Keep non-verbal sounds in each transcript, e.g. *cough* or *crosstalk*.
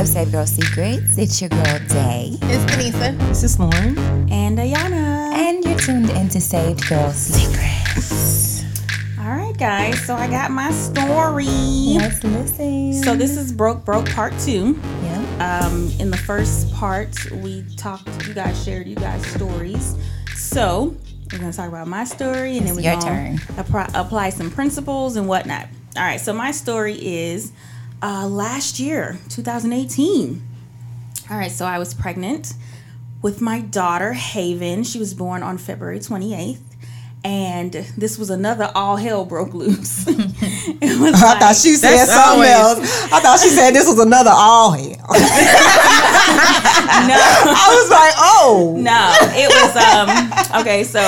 up, Save Girl Secrets? It's your girl Day, It's Benisa. This is Lauren. And Ayana. and you're tuned into Saved Girl Secrets. All right, guys. So I got my story. Let's listen. So this is Broke Broke Part 2. yeah. Um, in the first part, we talked, you guys shared you guys' stories. So we're going to talk about my story and then we're your going to apply, apply some principles and whatnot. All right, so my story is uh, last year, 2018. All right, so I was pregnant with my daughter, Haven. She was born on February 28th. And this was another all hell broke loose. *laughs* it was I like- thought she said That's something always- else. I thought she said this was another all hell. *laughs* no. I was like, oh. No, it was um okay, so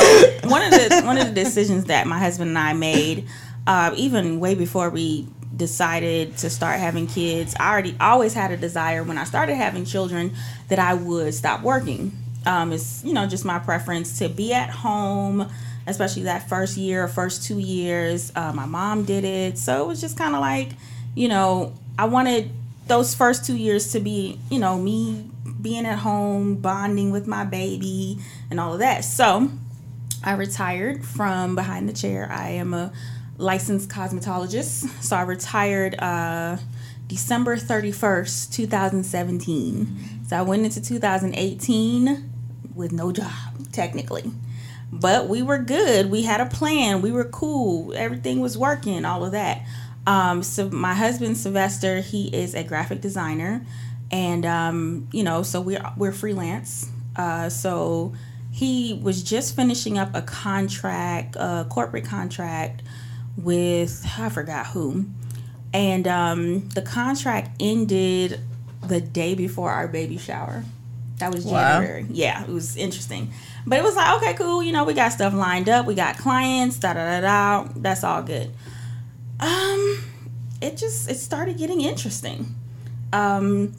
one of the one of the decisions that my husband and I made, uh, even way before we decided to start having kids, I already always had a desire when I started having children that I would stop working. Um, it's you know just my preference to be at home, especially that first year, first two years. Uh, my mom did it, so it was just kind of like, you know, I wanted those first two years to be, you know, me being at home, bonding with my baby, and all of that. So I retired from behind the chair. I am a licensed cosmetologist. So I retired uh, December 31st, 2017. So I went into 2018 with no job, technically. But we were good. We had a plan. We were cool. Everything was working, all of that. Um, so my husband Sylvester, he is a graphic designer, and um, you know, so we're we're freelance. Uh, so he was just finishing up a contract, a corporate contract with I forgot who, and um, the contract ended the day before our baby shower. That was Wow. January. Yeah, it was interesting. But it was like, okay, cool. You know, we got stuff lined up. We got clients. Da da da da. That's all good. Um, it just it started getting interesting. Um,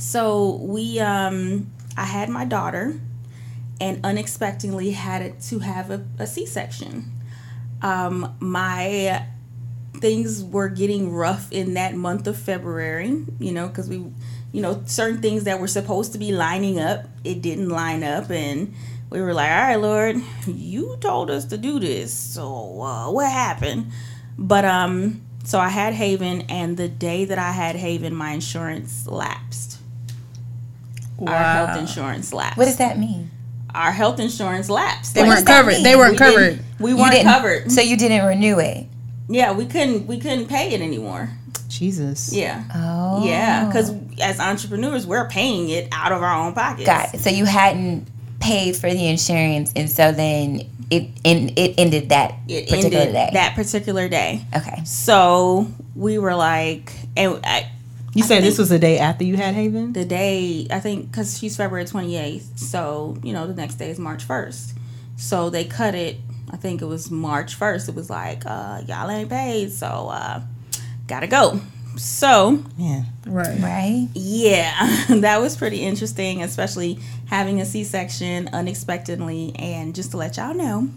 so we um, I had my daughter, and unexpectedly had it to have a, a C section. Um, my things were getting rough in that month of February, you know, because we, you know, certain things that were supposed to be lining up, it didn't line up. And we were like, all right, Lord, you told us to do this. So uh, what happened? But, um, so I had Haven, and the day that I had Haven, my insurance lapsed. Our health insurance lapsed. What does that mean? Our health insurance lapsed. They Like, weren't covered. They weren't we covered. Didn't- We You weren't covered. So you didn't renew it. Yeah, we couldn't. We couldn't pay it anymore. Jesus. Yeah. Oh. Yeah, because as entrepreneurs, we're paying it out of our own pockets. Got it. So you hadn't paid for the insurance, and so then it in it ended that It particular ended day. that particular day. okay. So we were like, and I, You said this was the day after you had Haven? the day I think because she's February twenty eighth, so you know the next day is March first. So they cut it. I think it was March first. It was like, uh, y'all ain't paid, so uh, gotta go. So Yeah. Right. Right. Yeah, *laughs* that was pretty interesting, especially having a C section unexpectedly. And just to let y'all know,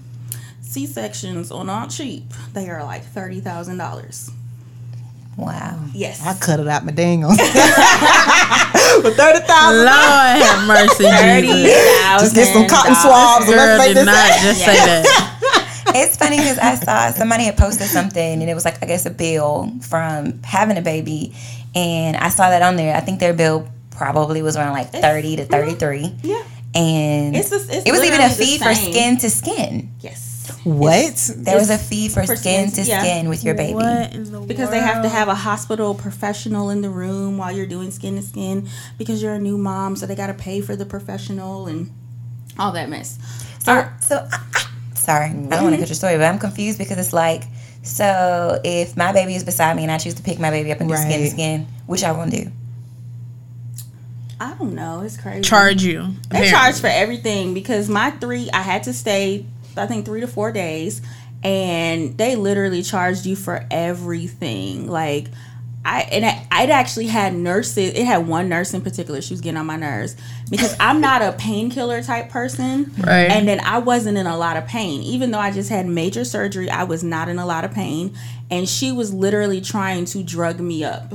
C sections are not cheap. They are like thirty thousand dollars. Wow. Yes, I cut it out my dangles. *laughs* For 30000 Lord have mercy, *laughs* thirty Jesus. Just get some cotton swabs and let's make did this not just say that. It's funny because I saw somebody had posted something and it was like I guess a bill from having a baby, and I saw that on there. I think their bill probably was around like thirty to thirty three, Yeah, and It's just- it's it was even a fee for skin to skin. yes. What? There was a fee for, for skin skin- to yeah. skin with your baby. What in the Because they have to have a hospital professional in the room while you're doing skin to skin because you're a new mom, so they got to pay for the professional and all that mess. So, so I, I, sorry, I don't want to mm-hmm. cut your story, but I'm confused because it's like, so if my baby is beside me and I choose to pick my baby up and do skin to skin, which I want to do. I don't know. It's crazy. charge you. They apparently. charge for everything because my three, I had to stay, I think three to four days, and they literally charged you for everything. Like, I and I, I'd actually had nurses. It had one nurse in particular. She was getting on my nerves because I'm not a painkiller type person, Right. And then I wasn't in a lot of pain, even though I just had major surgery. I was not in a lot of pain, and she was literally trying to drug me up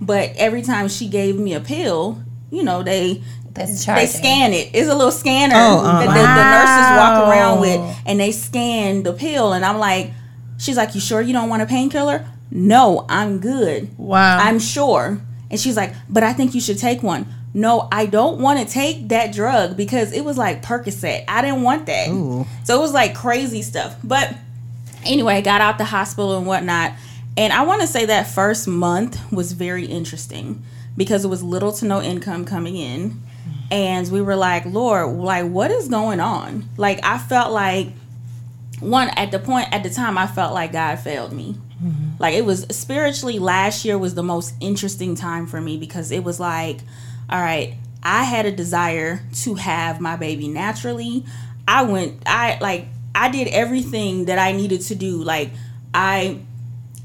But every time she gave me a pill, you know, they That's they scan it. It's a little scanner Oh, uh, that the, the nurses walk around with, and they scan the pill. And I'm like, she's like, "You sure you don't want a painkiller?" No, I'm good. Wow. I'm sure. And she's like, "But I think you should take one." No, I don't want to take that drug because it was like Percocet. I didn't want that. Ooh. So it was like crazy stuff. But anyway, I got out the hospital and whatnot. And I want to say that first month was very interesting because it was little to no income coming in. And we were like, Lord, like, what is going on? Like, I felt like, one, at the point, at the time, I felt like God failed me. Like, it was spiritually, last year was the most interesting time for me because it was like, all right, I had a desire to have my baby naturally. I went, I like, I did everything that I needed to do. Like, I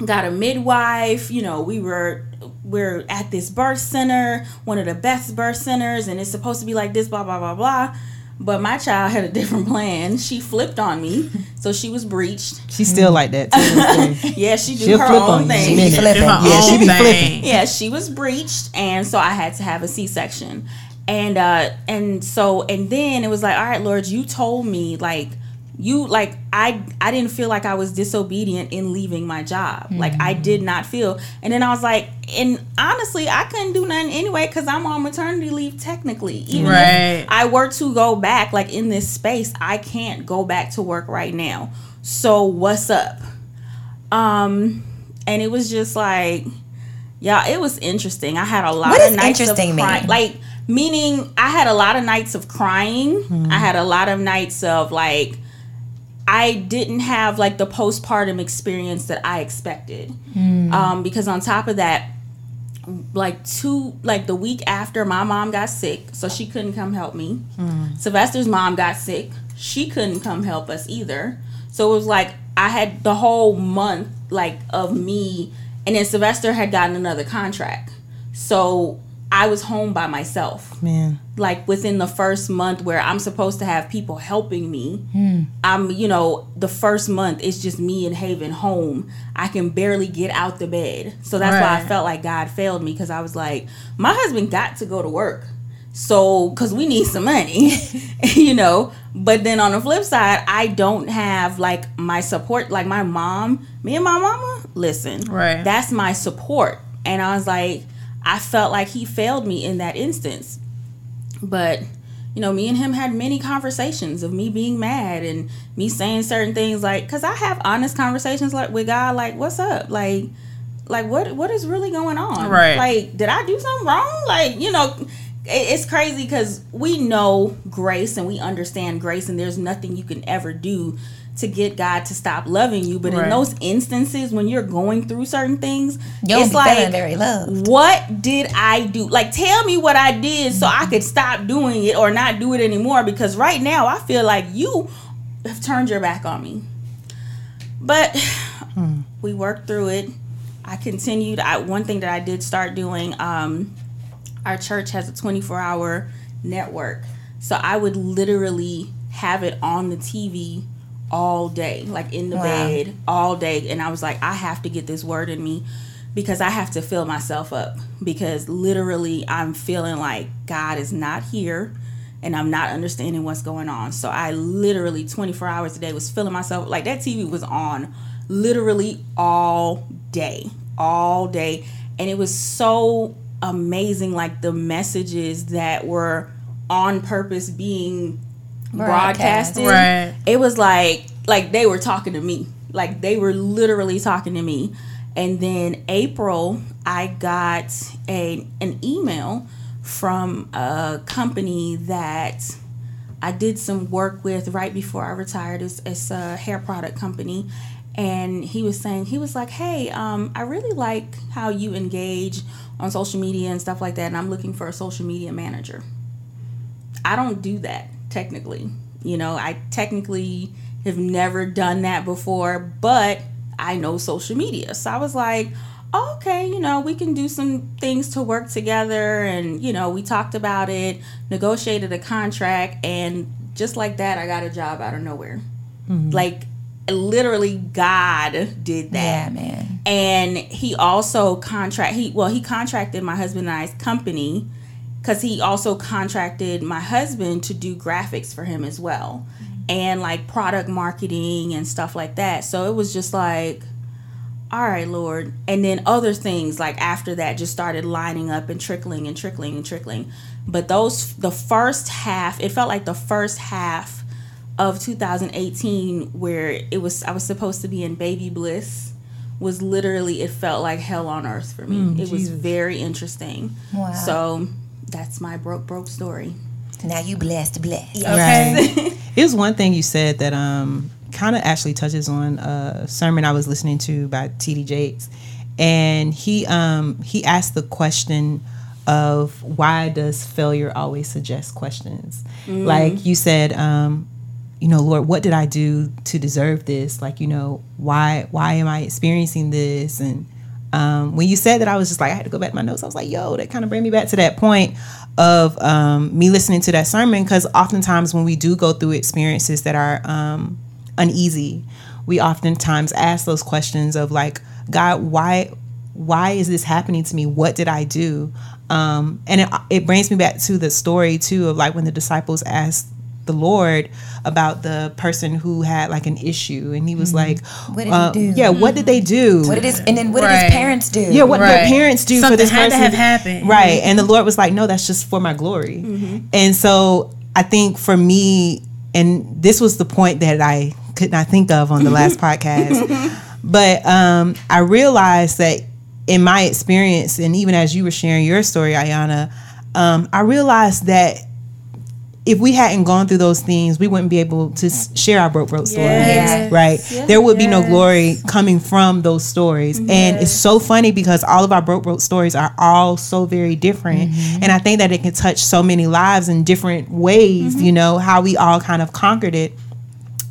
got a midwife, you know, we were we're at this birth center, one of the best birth centers, and it's supposed to be like this, blah blah blah blah. But my child had a different plan. She flipped on me, so she was breached. She's still like that. To this *laughs* day. Yeah, she do She'll her flip own you. thing. She be flipping. Do her Yeah, she be thing. flipping. yeah she was breached and so i had to have a c-section and uh and so and then it was like all right lord you told me like you like i i didn't feel like i was disobedient in leaving my job like i did not feel and then i was like and honestly i couldn't do nothing anyway because i'm on maternity leave technically even Right. if i were to go back like in this space i can't go back to work right now so what's up um and it was just like yeah, it was interesting. I had a lot What of nights interesting of crying. mean? Like meaning I had a lot of nights of crying. I had a lot of nights of like I didn't have like the postpartum experience that I expected. Um, because on top of that, like two like the week after my mom got sick, so she couldn't come help me. Sylvester's mom got sick. She couldn't come help us either. So it was like I had the whole month like of me and then Sylvester had gotten another contract. So I was home by myself. Man. Like within the first month where I'm supposed to have people helping me. I'm, you know, the first month it's just me and Haven home. I can barely get out the bed. So that's why I felt like God failed me because I was like, my husband got to go to work. So, because we need some money, *laughs* you know. But then on the flip side, I don't have like my support, like my mom, me and my mama. Listen, Right. That's my support, and I was like, I felt like he failed me in that instance. But you know, me and him had many conversations of me being mad and me saying certain things like, because I have honest conversations like with God, like, what's up, like. Like what? What is really going on? Right. Like, did I do something wrong? Like, you know, it's crazy because we know grace and we understand grace, and there's nothing you can ever do to get God to stop loving you. But in those instances, when you're going through certain things, You don't it's be like, very loved. what did I do? Like, tell me what I did so I could stop doing it or not do it anymore. Because right now, I feel like you have turned your back on me. But we worked through it. I continued. I, one thing that I did start doing, um, our church has a 24 hour network. So I would literally have it on the TV all day, like in the Wow. bed all day. And I was like, I have to get this word in me because I have to fill myself up. Because literally, I'm feeling like God is not here and I'm not understanding what's going on. So I literally 24 hours a day was filling myself like that TV was on literally all day, all day. And it was so amazing like the messages that were on purpose being Broadcast. broadcasted. Right. It was like like they were talking to me. Like they were literally talking to me. And then April, I got a an email from a company that I did some work with right before I retired. It's, it's a hair product company. And he was saying, he was like, hey, um, I really like how you engage on social media and stuff like that. And I'm looking for a social media manager. I don't do that technically. You know, I technically have never done that before, but I know social media. So I was like, oh, okay, you know, we can do some things to work together. And, you know, we talked about it, negotiated a contract, and just like that, I got a job out of nowhere. Mm-hmm. Like, literally God did that. Yeah, man. And he also contract he well he contracted my husband and I's company because he also contracted my husband to do graphics for him as well mm-hmm. and like product marketing and stuff like that. So it was just like all right, Lord. And then other things like after that just started lining up and trickling and trickling and trickling. But those, the first half, it felt like the first half of 2018 where it was, I was supposed to be in baby bliss was literally, it felt like hell on earth for me. Mm, it was very interesting. Wow. So that's my broke, broke story. Now you blessed, blessed. Okay. *laughs* It was one thing you said that um kind of actually touches on a sermon I was listening to by T.D. Jakes, and he um he asked the question of why does failure always suggest questions? Like you said, um, you know, Lord, what did I do to deserve this? Like, you know, why why am I experiencing this? And um, when you said that, I was just like, I had to go back to my notes. I was like, yo, that kind of bring me back to that point of um, me listening to that sermon because oftentimes when we do go through experiences that are um, uneasy, we oftentimes ask those questions of like, God, why why is this happening to me? What did I do? Um, and it, it brings me back to the story too of like when the disciples asked the Lord about the person who had like an issue, and he was like, What did he uh, do? Yeah, what did they do? What did his and then what did his parents do? yeah, what did their Right. parents do for Something this had to have happened. Right. And the Lord was like, no, that's just for my glory. And so I think for me, and this was the point that I could not think of on the last *laughs* podcast, but um, I realized that in my experience, and even as you were sharing your story, Ayana, um, I realized that if we hadn't gone through those things, we wouldn't be able to share our broke broke stories, Yes. right? there would be no glory coming from those stories, and it's so funny because all of our broke broke stories are all so very different, and I think that it can touch so many lives in different ways. You know how we all kind of conquered it,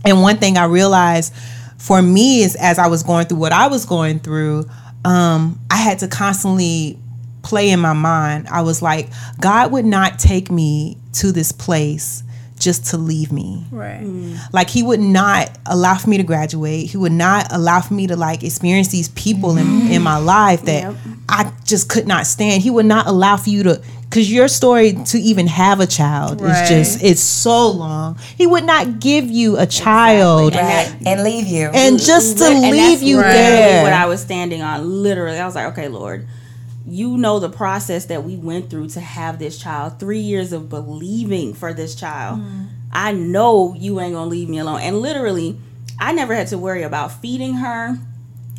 and one thing I realized for me is as I was going through what I was going through, um, I had to constantly play in my mind. I was like, God would not take me to this place just to leave me. Right. Mm. Like he would not allow for me to graduate. He would not allow for me to like experience these people in, mm. in my life that Yep. I just could not stand. He would not allow for you to cuz your story to even have a child Right. is just it's so long. He would not give you a child Right. And leave you. and just to and leave that's you literally there. What I was standing on, literally, I was like, okay, Lord, you know the process that we went through to have this child. Three years of believing for this child. Mm-hmm. I know you ain't gonna leave me alone. And literally, I never had to worry about feeding her.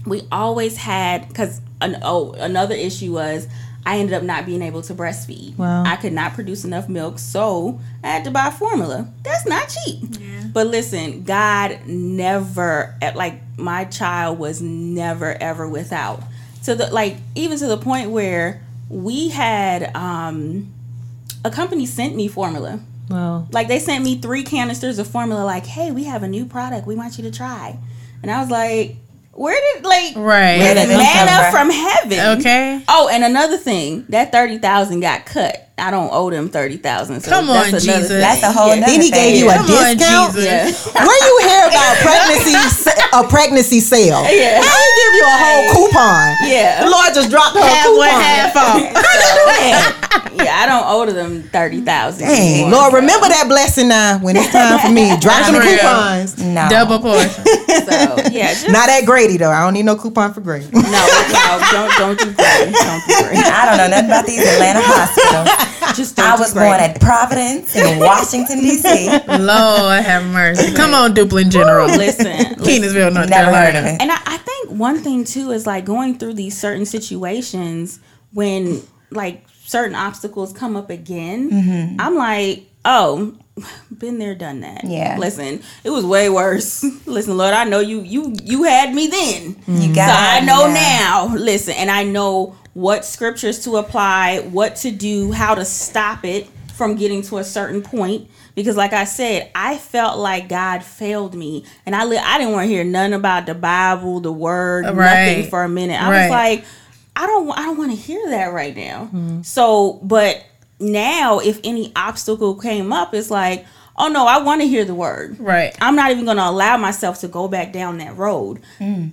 We always had because an, oh another issue was. I ended up not being able to breastfeed. Wow. I could not produce enough milk, so I had to buy formula. That's not cheap. Yeah. But listen, God never like my child was never ever without. To the like even to the point where we had um a company sent me formula. well, Like they sent me three canisters of formula like, "Hey, we have a new product. We want you to try." And I was like, "Where did like Right. Where did manna from? from heaven?" Okay. Oh, and another thing, that 30,000 got cut. I don't owe them 30,000. So Come that's on, another Jesus. thing. That's a whole Yeah. nother then he thing. gave you a Come on, discount. Jesus. Yeah. *laughs* Where you hear about *laughs* pregnancy a pregnancy sale? Yeah. How he give you a whole coupon? Yeah. The Lord just dropped her a Half coupon. one, half off. *laughs* yeah, I don't owe them 30,000. Dang, Lord, so- remember that blessing now when it's time for me. Drop the That's coupons. No. Double portion. So, yeah, just, Not at Grady though. I don't need no coupon for Grady. no, no, don't, don't do great. Don't do great. I don't know nothing about these Atlanta hospitals. Just I was born at Providence in *laughs* Washington D.C. Lord have mercy. Come on, Duplin General. Listen, *laughs* Kenansville, North Never heard Carolina. of it. And I, I think one thing too is like going through these certain situations when like certain obstacles come up again. Mm-hmm. I'm like, oh, been there, done that. Yeah. Listen, it was way worse. *laughs* Listen, Lord, I know you you you had me then. You got So I it know now. Listen, and I know what scriptures to apply, what to do, how to stop it from getting to a certain point. Because, like I said, I felt like God failed me, and I li- I didn't want to hear nothing about the Bible, the Word, Right. nothing for a minute. I Right. was like, I don't I don't want to hear that right now. Hmm. So, but now if any obstacle came up, it's like, oh no, I want to hear the word. Right. I'm not even going to allow myself to go back down that road.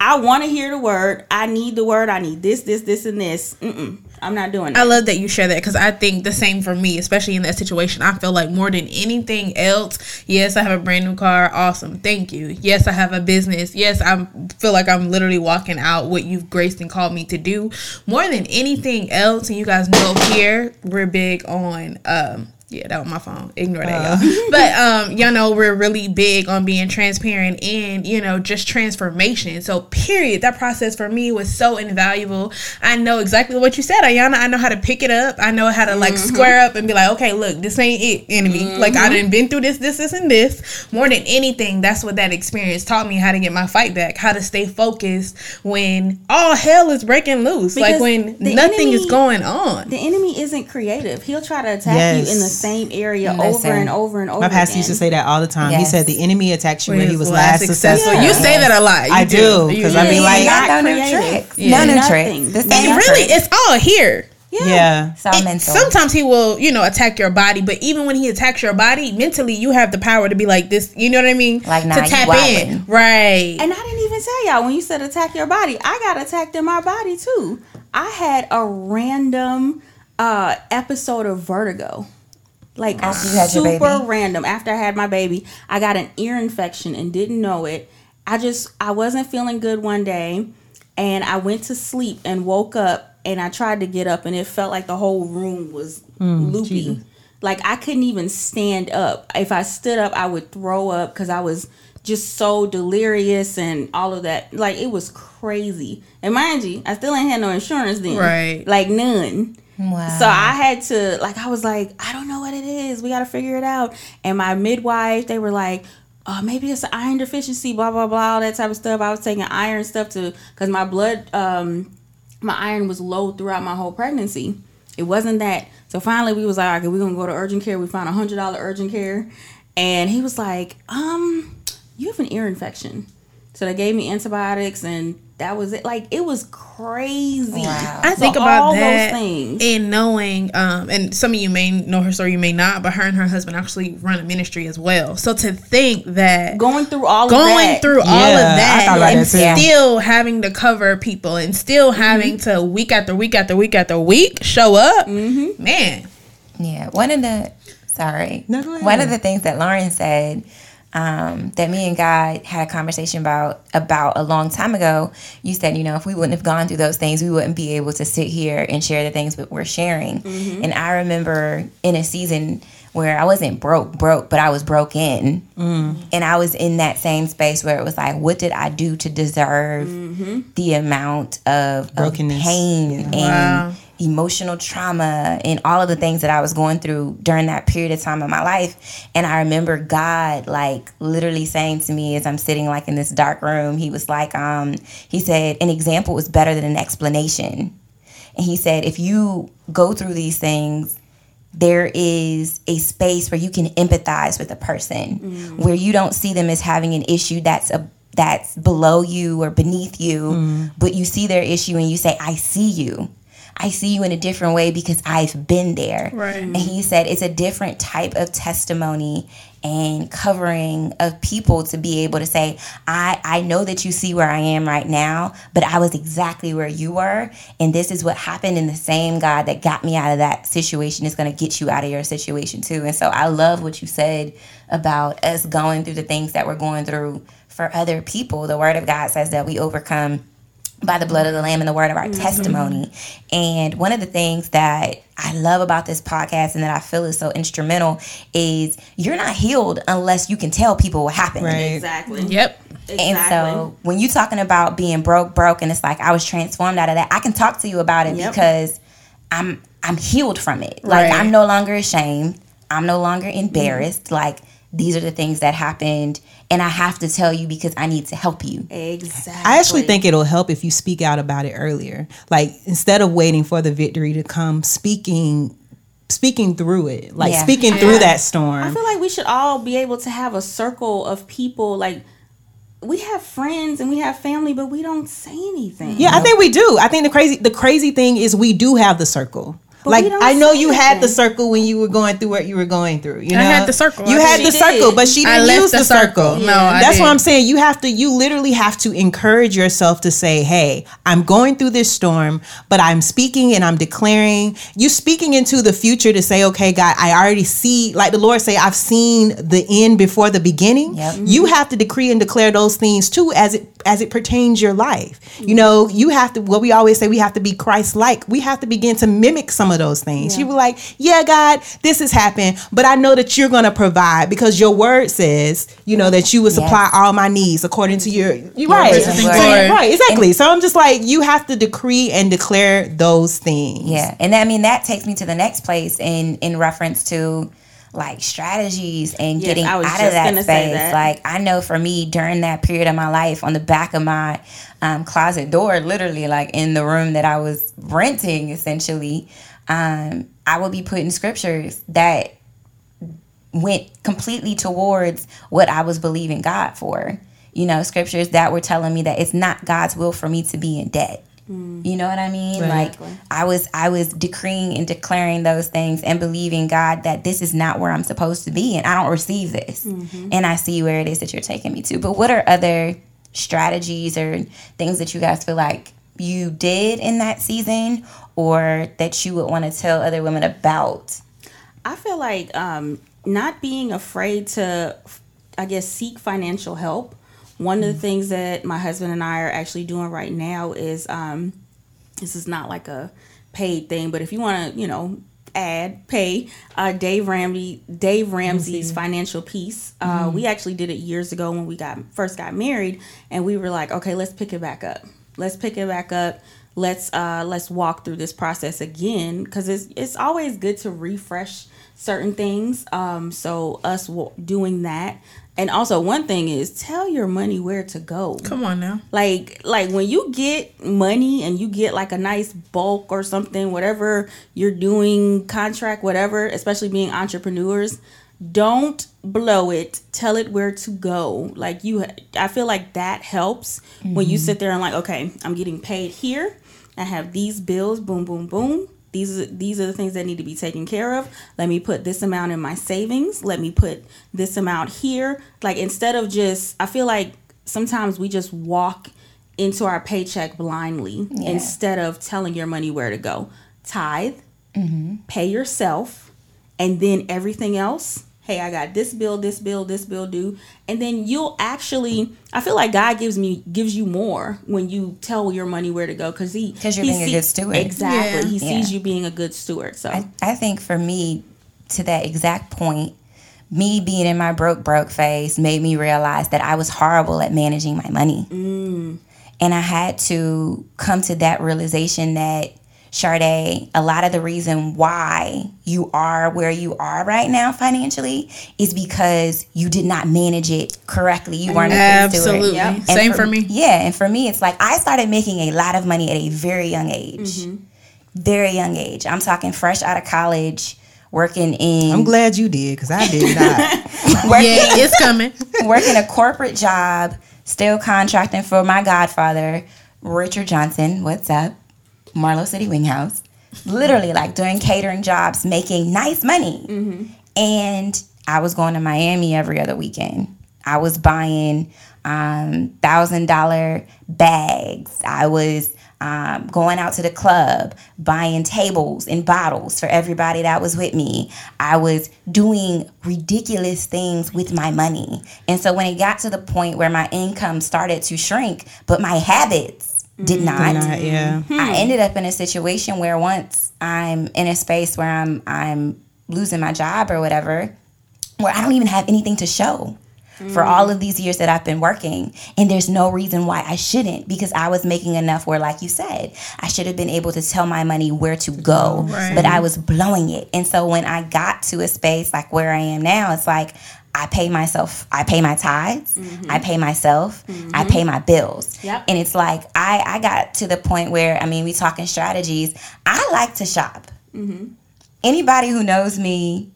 I want to hear the word. I need the word. I need this, this, this, and this. Mm-mm. I'm not doing I love that you share that because I think the same for me, especially in that situation. I feel like more than anything else, yes, I have a brand new car. Awesome. Thank you. Yes, I have a business. Yes, I feel like I'm literally walking out what you've graced and called me to do. More than anything else, and you guys know here, we're big on um yeah, that was my phone. Ignore that, y'all. *laughs* But um, y'all know we're really big on being transparent and you know just transformation. So, period. That process for me was so invaluable. I know exactly what you said, Ayana. I know how to pick it up. I know how to like square up and be like, okay, look, this ain't it, enemy. Like I didn't been through this, this, this, and this. More than anything, that's what that experience taught me how to get my fight back, how to stay focused when all hell is breaking loose, like when the nothing is going on. The enemy isn't creative. He'll try to attack you in the Yes. Same area Listen. over and over and over. My pastor used to say that all the time. He said the enemy attacks you When where he was last successful. You say that a lot. You I do, 'cause I You be do. like- Got no new tricks. Yeah. No new tricks. The And really, it's all here. Yeah. It's all It- sometimes he will, you know, attack your body, but even when he attacks your body, mentally you have the power to be like this. You know what I mean? Like, nah, to you tap wildin'. in, right? And I didn't even tell y'all when you said attack your body. I got attacked in my body too. I had a random uh episode of vertigo. Like After you had your super baby? random. After I had my baby, I got an ear infection and didn't know it. I just I wasn't feeling good one day and I went to sleep and woke up and I tried to get up and it felt like the whole room was mm, loopy. Like I couldn't even stand up. If I stood up, I would throw up because I was just so delirious and all of that. Like it was crazy. And mind you, I still ain't had no insurance then. Right. Like none. Wow. So I had to like I was like, I don't know what it is. We got to figure it out. And my midwife, they were like, uh, maybe it's an iron deficiency, blah blah blah, all that type of stuff. I was taking iron stuff to because my blood, um, my iron was low throughout my whole pregnancy. It wasn't that. So finally, we was like, okay, we're gonna go to urgent care. We found a hundred dollar urgent care, and he was like, um, you have an ear infection. So they gave me antibiotics, and that was it. Like it was crazy. Wow. I So think about all that those things. and knowing, um, and some of you may know her story, you may not, but her and her husband actually run a ministry as well. So to think that going through all of that going that. through all Yeah, of that and that too. Yeah. still having to cover people and still having to week after week after week after week show up, man. Yeah, one of the sorry, No, one of the things that Lauren said um, that me and God had a conversation about about a long time ago. You said, you know, if we wouldn't have gone through those things, we wouldn't be able to sit here and share the things that we're sharing. Mm-hmm. And I remember in a season where I wasn't broke, broke, but I was broke broken, mm-hmm. and I was in that same space where it was like, what did I do to deserve mm-hmm. the amount of, of Brokenness. pain and Wow. Emotional trauma and all of the things that I was going through during that period of time in my life. And I remember God like literally saying to me as I'm sitting like in this dark room, he was like, um, he said, an example is better than an explanation. And he said, if you go through these things, there is a space where you can empathize with a person where you don't see them as having an issue that's a that's below you or beneath you but you see their issue and you say i see you i see you in a different way because i've been there. Right. and he said it's a different type of testimony and covering of people to be able to say i i know that you see where i am right now but i was exactly where you were. And this is what happened and the same god that got me out of that situation is going to get you out of your situation too. And so i love what you said about us going through the things that we're going through for other people. The word of god says that we overcome by the blood of the lamb and the word of our mm-hmm. testimony. And one of the things that I love about this podcast and that I feel is so instrumental is you're not healed unless you can tell people what happened. Right. Exactly. Mm-hmm. Yep. Exactly. And so when you're talking about being broke, broke, and it's like I was transformed out of that, I can talk to you about it Yep. because I'm I'm healed from it. Like Right. I'm no longer ashamed. I'm no longer embarrassed. Like these are the things that happened, and I have to tell you because I need to help you. exactly. I actually think it'll help if you speak out about it earlier. Like instead of waiting for the victory to come, speaking speaking through it. Like Yeah. speaking Yeah. through that storm I feel like we should all be able to have a circle of people. Like we have friends and we have family, but we don't say anything. Yeah, I think we do. I think the crazy the crazy thing is we do have the circle. Like I know say you had the circle when you were going through what you were going through. You know, I had the circle. You I had the She circle, did. but she didn't left use the the circle. circle. No, I that's what didn't. I'm saying. You have to. You literally have to encourage yourself to say, "Hey, I'm going through this storm, but I'm speaking and I'm declaring." You speaking into the future to say, "Okay, God, I already see." Like the Lord say, "I've seen the end before the beginning." Yep. You have to decree and declare those things too, as it as it pertains your life. You mm-hmm. know, you have to. What we always say, we have to be Christ-like. We have to begin to mimic some of those things. You were like, "Yeah, God, this has happened, but I know that you're going to provide because your word says, you know, that you will supply all my needs according to your you right, So, right, exactly. so I'm just like, you have to decree and declare those things. Yeah, and I mean that takes me to the next place in in reference to like strategies and Yes, getting out of that space. that. Like I know for me during that period of my life, on the back of my um, closet door, literally like in the room that I was renting, essentially, um, I would be putting scriptures that went completely towards what I was believing God for. You know, scriptures that were telling me that it's not God's will for me to be in debt. You know what I mean? Like I was I was decreeing and declaring those things and believing God that this is not where I'm supposed to be and I don't receive this. And I see where it is that you're taking me to. But what are other strategies or things that you guys feel like you did in that season or that you would want to tell other women about? I feel like um, not being afraid to, I guess, seek financial help. One of the things that my husband and I are actually doing right now is um, this is not like a paid thing, but if you want to, you know, add pay uh, Dave Ramsey Dave Ramsey's financial piece. Uh, Mm-hmm. We actually did it years ago when we got first got married, and we were like, okay, let's pick it back up. Let's pick it back up. Let's uh, let's walk through this process again because it's it's always good to refresh certain things. Um, so us w- doing that, and also one thing is tell your money where to go. Come on now. like like when you get money and you get like a nice bulk or something whatever you're doing contract whatever especially being entrepreneurs don't blow it. Tell it where to go. Like you i feel like that helps when you mm-hmm. sit there and like okay i'm getting paid here. I have these bills. Boom boom boom these are these are the things that need to be taken care of. Let me put this amount in my savings. Let me put this amount here. Like instead of just i feel like sometimes we just walk into our paycheck blindly instead of telling your money where to go. Tithe mm-hmm. pay yourself and then everything else hey i got this bill this bill this bill due and then you'll actually i feel like god gives me gives you more when you tell your money where to go because he because you're he being a good steward. exactly Yeah. he sees Yeah. you being a good steward so I, I think for me, to that exact point, me being in my broke broke phase made me realize that I was horrible at managing my money. Mm. And I had to come to that realization that Sade, a lot of the reason why you are where you are right now financially is because you did not manage it correctly. You weren't a good steward. Absolutely. Yep. And Same for, me. Yeah, and for me, it's like I started making a lot of money at a very young age. Mm-hmm. Very young age. I'm talking fresh out of college, working in I'm glad you did because I did not. *laughs* *laughs* working, Yeah, it's coming. *laughs* working a corporate job, still contracting for my godfather, Richard Johnson. What's up? Marlow City Wing House. Literally, like doing catering jobs, making nice money. And I was going to Miami every other weekend. I was buying um, thousand dollar bags. I was um, going out to the club, buying tables and bottles for everybody that was with me. I was doing ridiculous things with my money. And so when it got to the point where my income started to shrink, but my habits Mm. did not, Not- yeah. Hmm. I ended up in a situation where once I'm in a space where I'm I'm losing my job or whatever, where I don't even have anything to show for all mm. of these years that I've been working. And there's no reason why I shouldn't because I was making enough where, like you said, I should have been able to tell my money where to go, Right. but I was blowing it. And so when I got to a space like where I am now, it's like, I pay myself, I pay my tithes, I mm-hmm. pay myself, I mm-hmm. pay my bills. Yep. And it's like I, I got to the point where I mean we talking strategies. I like to shop. Mm-hmm. Anybody who knows me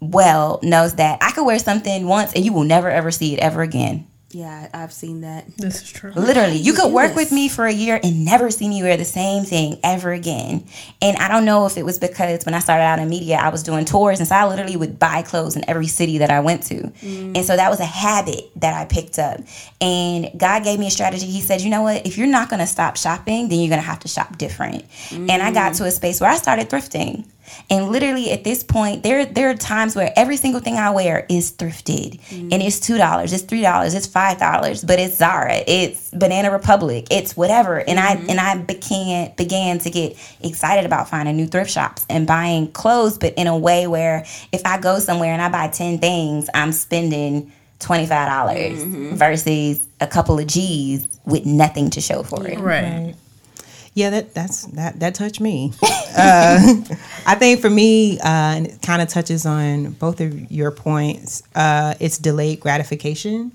well knows that I could wear something once and you will never ever see it ever again. Yeah, I've seen that. This is true. Literally, you could work this? with me for a year and never see me wear the same thing ever again. And I don't know if it was because when I started out in media, I was doing tours, and so I literally would buy clothes in every city that I went to. Mm. And so that was a habit that I picked up. And God gave me a strategy. He said, you know what? If you're not going to stop shopping, then you're going to have to shop different. And I Mm. got to a space where I started thrifting. And literally at this point, there there are times where every single thing I wear is thrifted, Mm. and it's two dollars, it's three dollars, it's five dollars, but it's Zara, it's Banana Republic, it's whatever. And Mm-hmm. I and I began began to get excited about finding new thrift shops and buying clothes, but in a way where if I go somewhere and I buy ten things, I'm spending twenty five dollars Mm-hmm. versus a couple of G's with nothing to show for it. Right. Yeah, that that's that that touched me. *laughs* uh, I think for me, uh, and it kind of touches on both of your points. Uh, it's delayed gratification.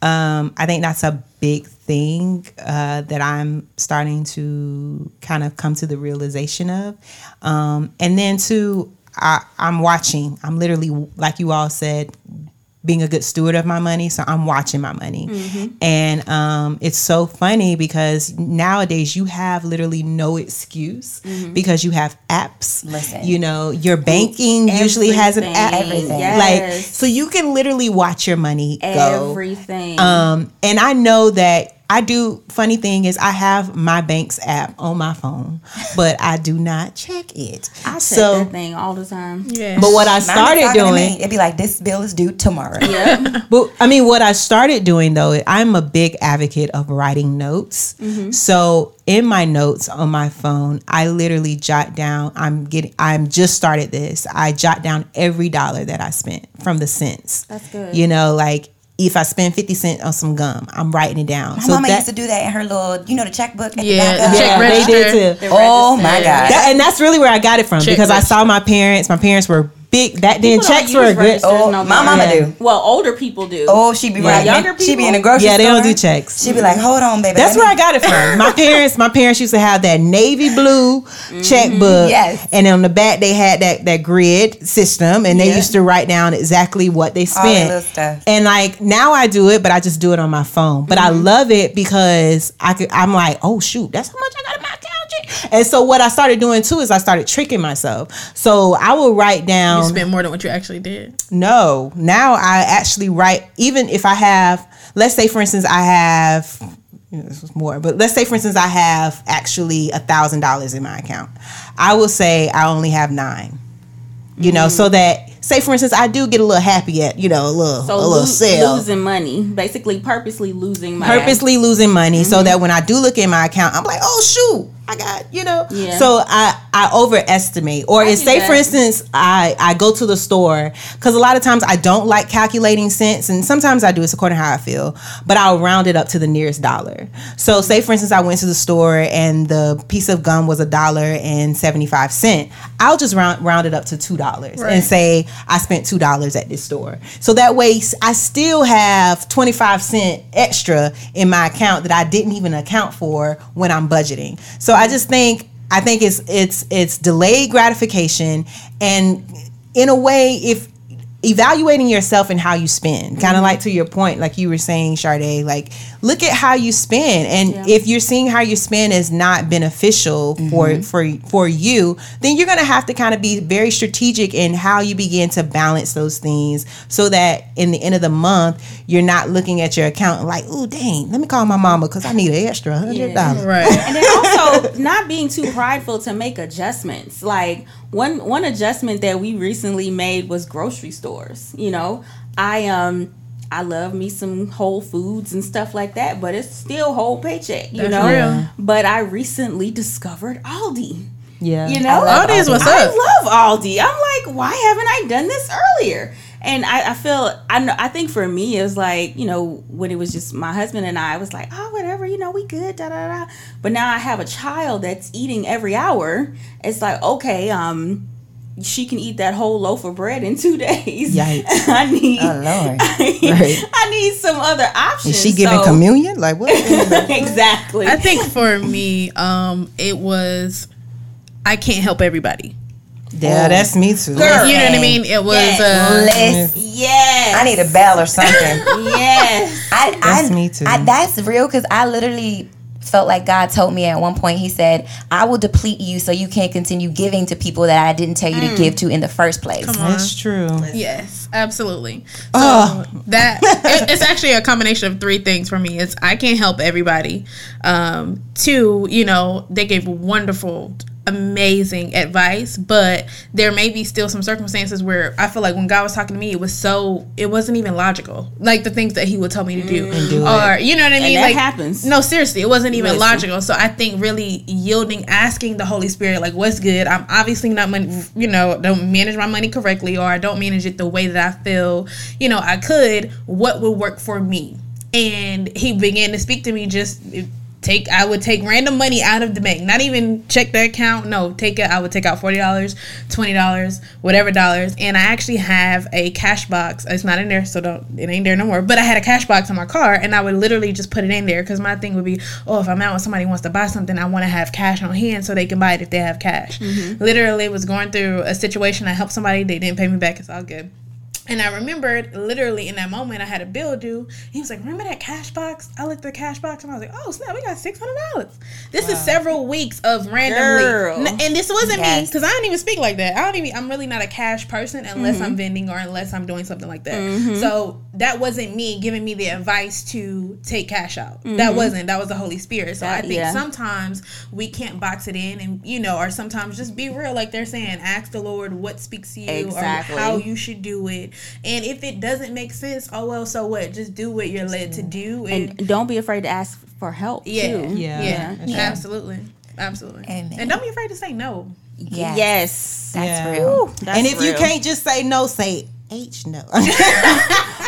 Um, I think that's a big thing uh, that I'm starting to kind of come to the realization of. Um, and then too, I, I'm watching. I'm literally, like you all said, being a good steward of my money. So I'm watching my money. Mm-hmm. And um, it's so funny because nowadays you have literally no excuse because you have apps. Mm-hmm. Listen. You know, your banking usually has an app. Everything. Like, so you can literally watch your money go. Everything. Um, and I know that I do. Funny thing is, I have my bank's app on my phone, but I do not check it. I check so, that thing all the time. Yeah. but what I started talking me, doing, it'd be like this bill is due tomorrow. Yep. *laughs* but I mean, what I started doing though, I'm a big advocate of writing notes. Mm-hmm. So in my notes on my phone, I literally jot down. I'm getting. I'm just started this. I jot down every dollar that I spent from the cents. That's good. You know, like if I spend fifty cent on some gum, I'm writing it down. My so mama that, used to do that in her little, you know, the checkbook. At Yeah, the back of the check yeah, they did too. The Oh my. God. That, and that's really where I got it from Check because I saw my parents. My parents were big. That then People don't checks were use a good. Oh, no my more. mama Yeah. do. Well, older people do. Oh, she be Yeah. right. Younger She be in the people- grocery Yeah, they don't do checks. She be like, hold on, baby. That's let where I got it from. *laughs* My parents, my parents used to have that navy blue Mm-hmm. checkbook. Yes. And on the back they had that that grid system and they Yeah. used to write down exactly what they All that spent. stuff. And like now I do it, but I just do it on my phone. But Mm-hmm. I love it because I could I'm like, oh shoot, that's how much I got in my account. G." And so what I started doing too is I started tricking myself. So I will write down You spent more than what you actually did. no. Now I actually write, even if I have, let's say for instance, I have, you know, this was more, but let's say for instance, I have actually a thousand dollars in my account. I will say I only have nine. You know, so that say for instance, I do get a little happy at, you know, a little So a little lo- sale. losing money, basically purposely losing money. Purposely losing money Mm-hmm. so that when I do look in my account, I'm like, oh shoot, I got, you know. Yeah. So I I overestimate. Or I if say for instance, I I go to the store because a lot of times I don't like calculating cents, and sometimes I do. It's according to how I feel, but I'll round it up to the nearest dollar. So say for instance, I went to the store and the piece of gum was a dollar and seventy five cent. I'll just round round it up to two dollars Right. and say I spent two dollars at this store. So that way I still have twenty five cent extra in my account that I didn't even account for when I'm budgeting. So I just think I think it's it's it's delayed gratification. And in a way if evaluating yourself and how you spend kind of mm-hmm. like to your point like you were saying Sade like look at how you spend and Yeah. if you're seeing how you spend is not beneficial for mm-hmm. for for you then you're going to have to kind of be very strategic in how you begin to balance those things so that in the end of the month you're not looking at your account like oh dang let me call my mama because I need an extra hundred dollars Right. and then also not being too prideful to make adjustments. Like one one adjustment that we recently made was grocery stores. You know, I um I love me some Whole Foods and stuff like that, but it's still whole paycheck. You That's know, real. but I recently discovered Aldi. yeah You know, love Aldi is what's up. I love Aldi. I'm like, why haven't I done this earlier? And I, I feel I know I think for me it was like you know when it was just my husband and I, I was like oh whatever you know we good da da da. But now I have a child that's eating every hour. It's like okay um she can eat that whole loaf of bread in two *laughs* days. Yikes. *laughs* I need Oh, Lord. *laughs* Right. I need some other options. is she giving So- communion like what exactly. I think for me, um, it was I can't help everybody. Yeah, that's me too. Girl. You know what I mean? It was Yes. uh, Listen, Yes. I need a bell or something. *laughs* Yes. I, That's I, me too. I, that's real because I literally felt like God told me at one point. He said, "I will deplete you so you can't continue giving to people that I didn't tell you to give to in the first place." That's true. Yes, absolutely. So Oh. that it, it's actually a combination of three things for me. It's I can't help everybody. Um, two, you know, they gave wonderful, amazing advice, but there may be still some circumstances where I feel like when God was talking to me, it was so it wasn't even logical. Like the things that He would tell me to do, mm. do or you know what I mean. like happens. No, seriously, it wasn't even Listen. logical. So I think really yielding, asking the Holy Spirit, like, what's good? I'm obviously not, money, you know, don't manage my money correctly, or I don't manage it the way that I feel, you know, I could. What would work for me? And he began to speak to me. Just take, I would take random money out of the bank, not even check the account. No, take it. I would take out forty dollars, twenty dollars, whatever dollars, and I actually have a cash box. It's not in there, so don't. It ain't there no more. But I had a cash box in my car, and I would literally just put it in there because my thing would be, oh, if I'm out and somebody wants to buy something, I want to have cash on hand so they can buy it if they have cash. Mm-hmm. Literally, was going through a situation. I helped somebody. They didn't pay me back. It's all good. And I remembered literally in that moment I had a bill due. He was like, "Remember that cash box?" I looked at the cash box and I was like, "Oh snap, we got six hundred dollars." This is several weeks of randomly, Girl. And this wasn't me because I don't even speak like that. I don't even. I'm really not a cash person unless I'm mm-hmm. vending or unless I'm doing something like that. Mm-hmm. So that wasn't me giving me the advice to take cash out. That mm-hmm. wasn't. That was the Holy Spirit. So I think yeah. sometimes we can't box it in, and you know, or sometimes just be real, like they're saying. Ask the Lord what speaks to you Exactly. or how you should do it. And if it doesn't make sense, oh well, so what? Just do what you're led to do. And, And don't be afraid to ask for help. yeah, Too. yeah, Yeah. yeah, absolutely, absolutely. Amen. And don't be afraid to say no. Yes, Yes. that's Yeah. real. That's and if you can't just say no, say H no. *laughs* *laughs*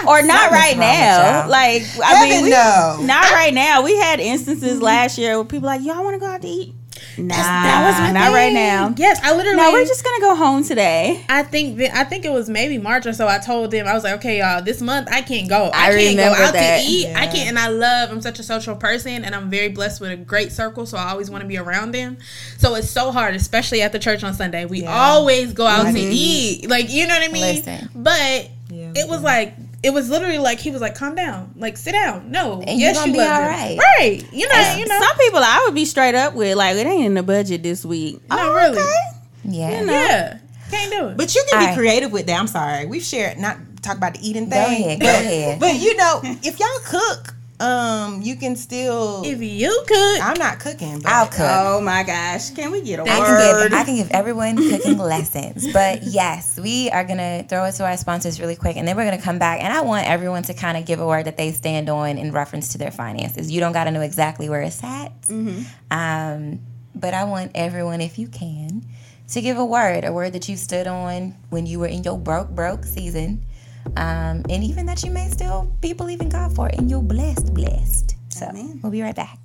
or not right now. Like I Heaven mean, we, no. not right now. We had instances mm-hmm. last year where people like, y'all want to go out to eat? Nah, that was my not right now. Yes, I literally. No, we're just gonna go home today. I think that I think it was maybe March or so. I told them I was like, okay, y'all, this month I can't go. I, I can't go out that. to eat. I can't, and I love. I'm such a social person, and I'm very blessed with a great circle. So I always want to be around them. So it's so hard, especially at the church on Sunday. We Yeah. always go out to eat, like you know what I mean. Listen. But Yeah, it was like. It was literally like he was like, "Calm down, like sit down." No, And yes, you you gonna be love all right. right? You know, you know, Some people I would be straight up with like it ain't in the budget this week. not Oh, really. okay. Yeah. You know. Yeah, can't do it. But you can be Alright. creative with that. I'm sorry. We've shared not talk about the eating thing. Go ahead, go ahead. But you know, if y'all cook, um, you can still if you cook. I'm not cooking, but I'll cook. Oh my gosh, can we get a I can word? give I can give everyone cooking *laughs* lessons. But yes, we are gonna throw it to our sponsors really quick and then we're gonna come back and I want everyone to kind of give a word that they stand on in reference to their finances. You don't gotta know exactly where it's at. Um, but I want everyone, if you can, to give a word, a word that you stood on when you were in your broke, broke season. Um, and even that you may still be believing God for and you're blessed, blessed. So we'll be right back.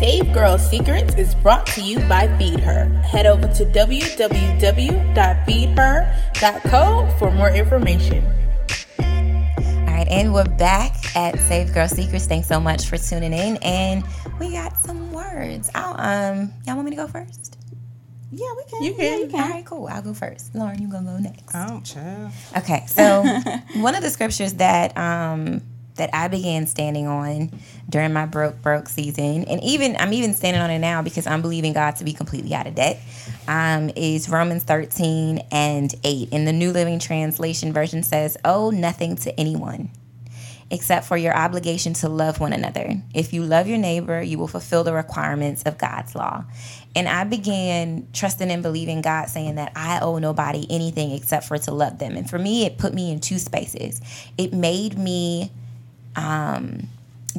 Saved Girl Secrets is brought to you by Feed Her. Head over to www.feedher.co for more information. All right, and we're back at Saved Girl Secrets. Thanks so much for tuning in, and we got some words. I'll, um, y'all want me to go first? Yeah, we can. You Yeah, can. you can. All right, cool. I'll go first. Lauren, you gonna go next? oh child. Okay, so *laughs* one of the scriptures that um that I began standing on during my broke broke season, and even I'm even standing on it now because I'm believing God to be completely out of debt. Um, is Romans 13 and 8. In the New Living Translation version says, "Oh, nothing to anyone." Except for your obligation to love one another. If you love your neighbor, you will fulfill the requirements of God's law. And I began trusting and believing God, saying that I owe nobody anything except for to love them. And for me, it put me in two spaces. It made me um,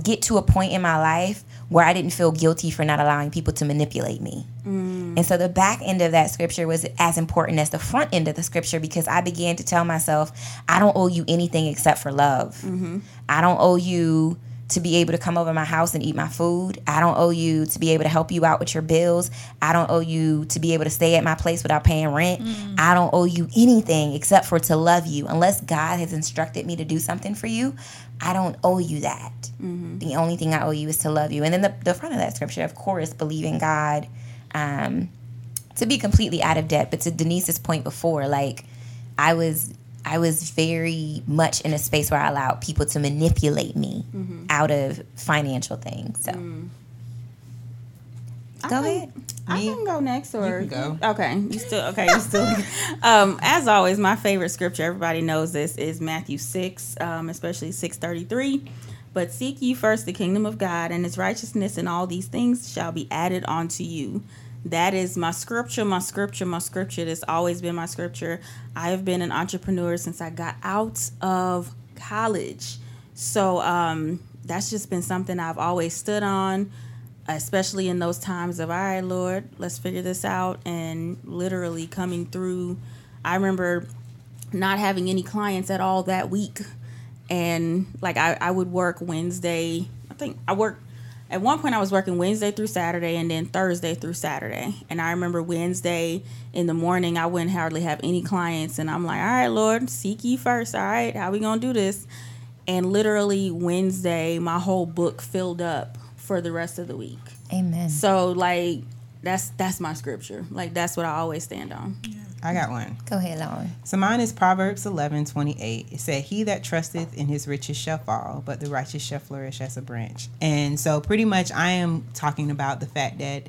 get to a point in my life where I didn't feel guilty for not allowing people to manipulate me. And so the back end of that scripture was as important as the front end of the scripture because I began to tell myself, I don't owe you anything except for love. Mm-hmm. I don't owe you to be able to come over my house and eat my food. I don't owe you to be able to help you out with your bills. I don't owe you to be able to stay at my place without paying rent. Mm. I don't owe you anything except for to love you. Unless God has instructed me to do something for you, I don't owe you that. Mm-hmm. The only thing I owe you is to love you. And then the, the front of that scripture, of course, believing God um, to be completely out of debt. But to Denise's point before, like I was I was very much in a space where I allowed people to manipulate me Mm-hmm. out of financial things. So Mm. go I ahead. I Me? can go next, or can go. Okay, you still okay? You still. *laughs* um, as always, my favorite scripture. Everybody knows this is Matthew six, um, especially six thirty three. But seek ye first the kingdom of God and His righteousness, and all these things shall be added unto you. That is my scripture, my scripture, my scripture. That's always been my scripture. I have been an entrepreneur since I got out of college. So um, that's just been something I've always stood on, especially in those times of, all right, Lord, let's figure this out. And literally coming through. I remember not having any clients at all that week. And like I, I would work Wednesday. I think I worked at one point I was working Wednesday through Saturday and then Thursday through Saturday. And I remember Wednesday in the morning I wouldn't hardly have any clients and I'm like, All right, Lord, seek ye first. All right, how we gonna do this? And literally Wednesday my whole book filled up for the rest of the week. Amen. So like that's that's my scripture. Like that's what I always stand on. I got one. Go ahead, Lauren. So mine is Proverbs eleven twenty eight. It said, He that trusteth in his riches shall fall, but the righteous shall flourish as a branch. And so pretty much I am talking about the fact that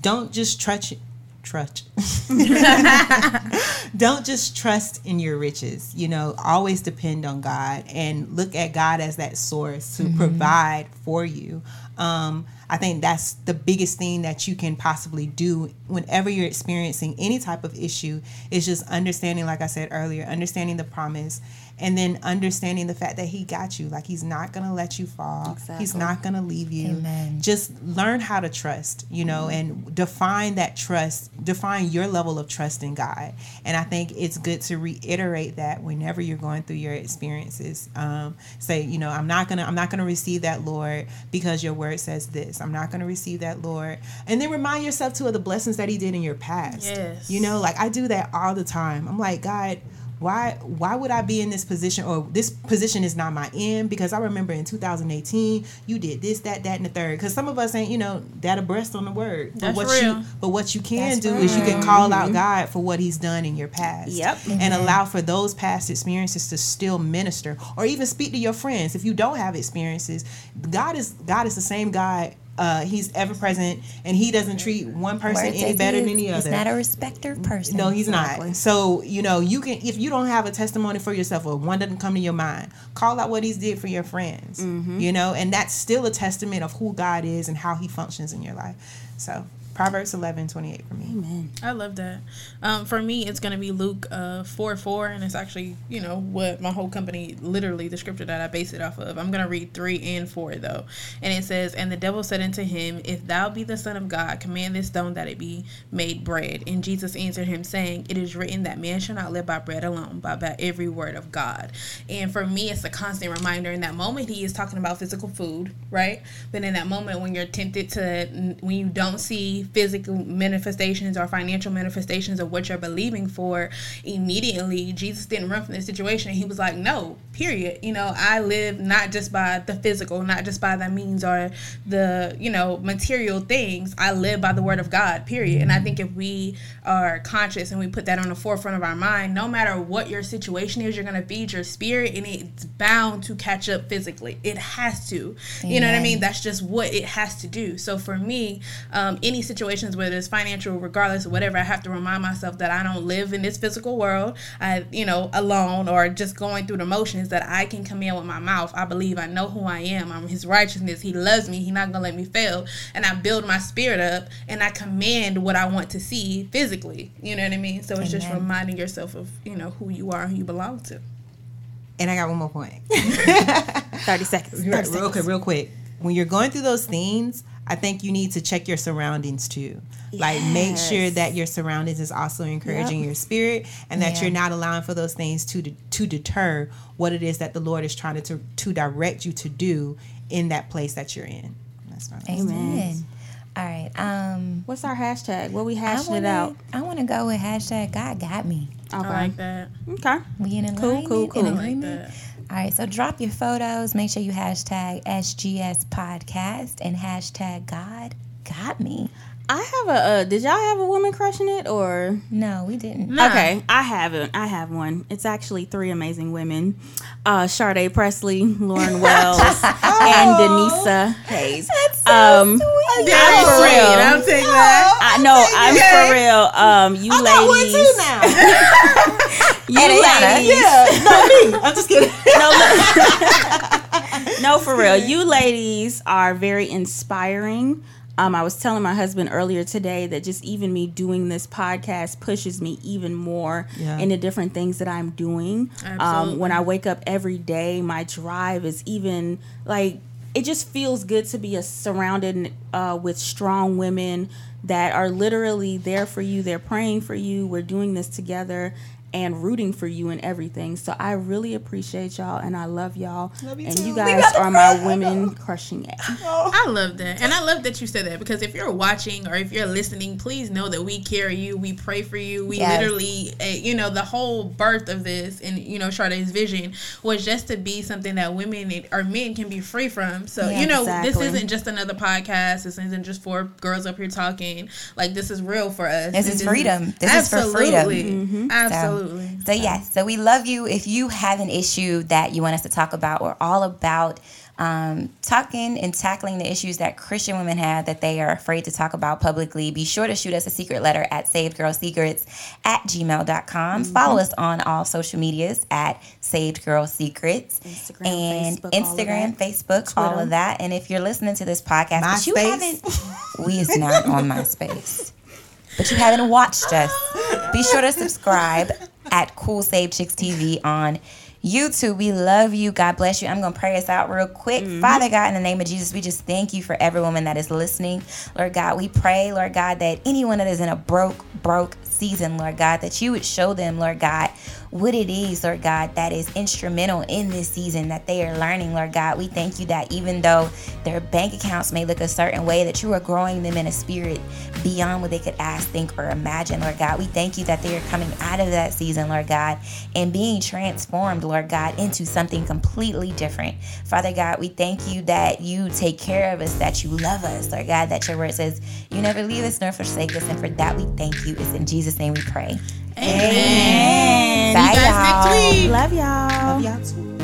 don't just trust trust *laughs* don't just trust in your riches you know always depend on god and look at god as that source to provide for you um, i think that's the biggest thing that you can possibly do whenever you're experiencing any type of issue is just understanding like i said earlier understanding the promise and then understanding the fact that he got you like he's not gonna let you fall. He's not gonna leave you. Amen. just learn how to trust you know and define that trust define your level of trust in god. And i think it's good to reiterate that whenever you're going through your experiences um, say you know i'm not gonna i'm not gonna receive that lord because your word says this. I'm not gonna receive that lord. And then remind yourself too of the blessings that he did in your past. Yes. you know like i do that all the time. I'm like god why why would I be in this position or this position is not my end? Because I remember in 2018 you did this that that and the third. Because some of us ain't you know that abreast on the word. But That's what real. you but what you can That's do is you can call out mm-hmm. God for what he's done in your past Yep. and mm-hmm. allow for those past experiences to still minister or even speak to your friends. If you don't have experiences God is God is the same God uh, he's ever present and he doesn't treat one person any better than the other He's not a respecter person. no, he's not. So you know, you can if you don't have a testimony for yourself or one doesn't come to your mind, call out what he's did for your friends. You know, and that's still a testament of who God is and how He functions in your life. So Proverbs eleven twenty eight for me. Amen. I love that. Um, for me, it's gonna be Luke uh, four four, and it's actually you know what my whole company, literally the scripture that I base it off of. I'm gonna read three and four though, and it says, "And the devil said unto him, If thou be the son of God, command this stone that it be made bread." And Jesus answered him, saying, It is written that man shall not live by bread alone, but by every word of God. And for me, it's a constant reminder. In that moment, he is talking about physical food, right? But in that moment, when you're tempted to, when you don't see physical manifestations or financial manifestations of what you're believing for, immediately Jesus didn't run from the situation. He was like, no, period. You know, I live not just by the physical, not just by the means or the, you know, material things. I live by the word of God, period. And I think if we are conscious and we put that on the forefront of our mind, no matter what your situation is, you're going to feed your spirit and it's bound to catch up physically. It has to. You know what I mean? That's just what it has to do. So for me, um, any situations, whether it's financial, regardless of whatever, I have to remind myself that I don't live in this physical world, I, you know, alone or just going through the motions. That I can come in with my mouth. I believe I know who I am. I'm His righteousness. He loves me. He's not gonna let me fail. And I build my spirit up, and I command what I want to see physically. You know what I mean? So it's just reminding yourself of you know who you are and who you belong to. And I got one more point. *laughs* *laughs* Thirty seconds. 30 Real, seconds. okay, real quick. When you're going through those things, I think you need to check your surroundings too. Like make sure that your surroundings is also encouraging your spirit and that Yeah. you're not allowing for those things to de- to deter what it is that the Lord is trying to to, to direct you to do in that place that you're in. That's my Amen. All right. Um, What's our hashtag? What we I hashing wanna, it out? I want to go with hashtag God got me. I Okay. like that. Okay. We in Cool, alignment. cool, in cool. I like agreement? that. All right, so drop your photos. Make sure you hashtag SGS podcast and hashtag God got me. I have a. Uh, did y'all have a woman crushing it or? No, we didn't. Nah. Okay, I haven't. I have one. It's actually three amazing women: uh, Sade Presley, Lauren *laughs* Wells, and Denisa Hayes. um, Yeah, I'm for sweet. real. I'll take that. I know. I'm for real. Um, you ladies, *laughs* you And ladies. Yeah, not me. I'm just kidding. *laughs* no, no, *laughs* for real. You ladies are very inspiring. Um, I was telling my husband earlier today that just even me doing this podcast pushes me even more Yeah. into different things that I'm doing. Um, when I wake up every day, my drive is even like it just feels good to be a, surrounded uh, with strong women that are literally there for you. They're praying for you. We're doing this together and rooting for you and everything. So I really appreciate y'all and I love y'all. Love you and too. you guys are my women crushing it. *laughs* I love that. And I love that you said that because if you're watching or if you're listening, please know that we carry you. We pray for you. We Yes. literally, uh, you know, the whole birth of this and, you know, Sade's vision was just to be something that women and- or men can be free from. So, Yeah, you know, this isn't just another podcast. This isn't just for girls up here talking. Like, this is real for us. This And is freedom. This is for freedom. Absolutely. Absolutely. So yes, so we love you. If you have an issue that you want us to talk about, we're all about um, talking and tackling the issues that Christian women have that they are afraid to talk about publicly. Be sure to shoot us a secret letter at savedgirlsecrets at gmail.com. Follow us on all social medias at Saved Girl Secrets. Instagram, and Facebook, all of Instagram, that. Facebook, all of that. And if you're listening to this podcast, but you haven't, we is not on MySpace but you haven't watched us, be sure to subscribe at Cool Save Chicks TV on YouTube. We love you. God bless you. I'm going to pray us out real quick. Mm-hmm. Father God, in the name of Jesus, we just thank you for every woman that is listening. Lord God, we pray, Lord God, that anyone that is in a broke, broke season, Lord God, that you would show them, Lord God, what it is, Lord God, that is instrumental in this season that they are learning, Lord God. We thank you that even though their bank accounts may look a certain way, that you are growing them in a spirit beyond what they could ask, think, or imagine, Lord God. We thank you that they are coming out of that season, Lord God, and being transformed, Lord God, into something completely different. Father God, we thank you that you take care of us, that you love us, Lord God, that your word says you never leave us nor forsake us. And for that, we thank you. It's in Jesus' name we pray. Amen. Bye, you guys y'all. Love y'all. Love y'all too.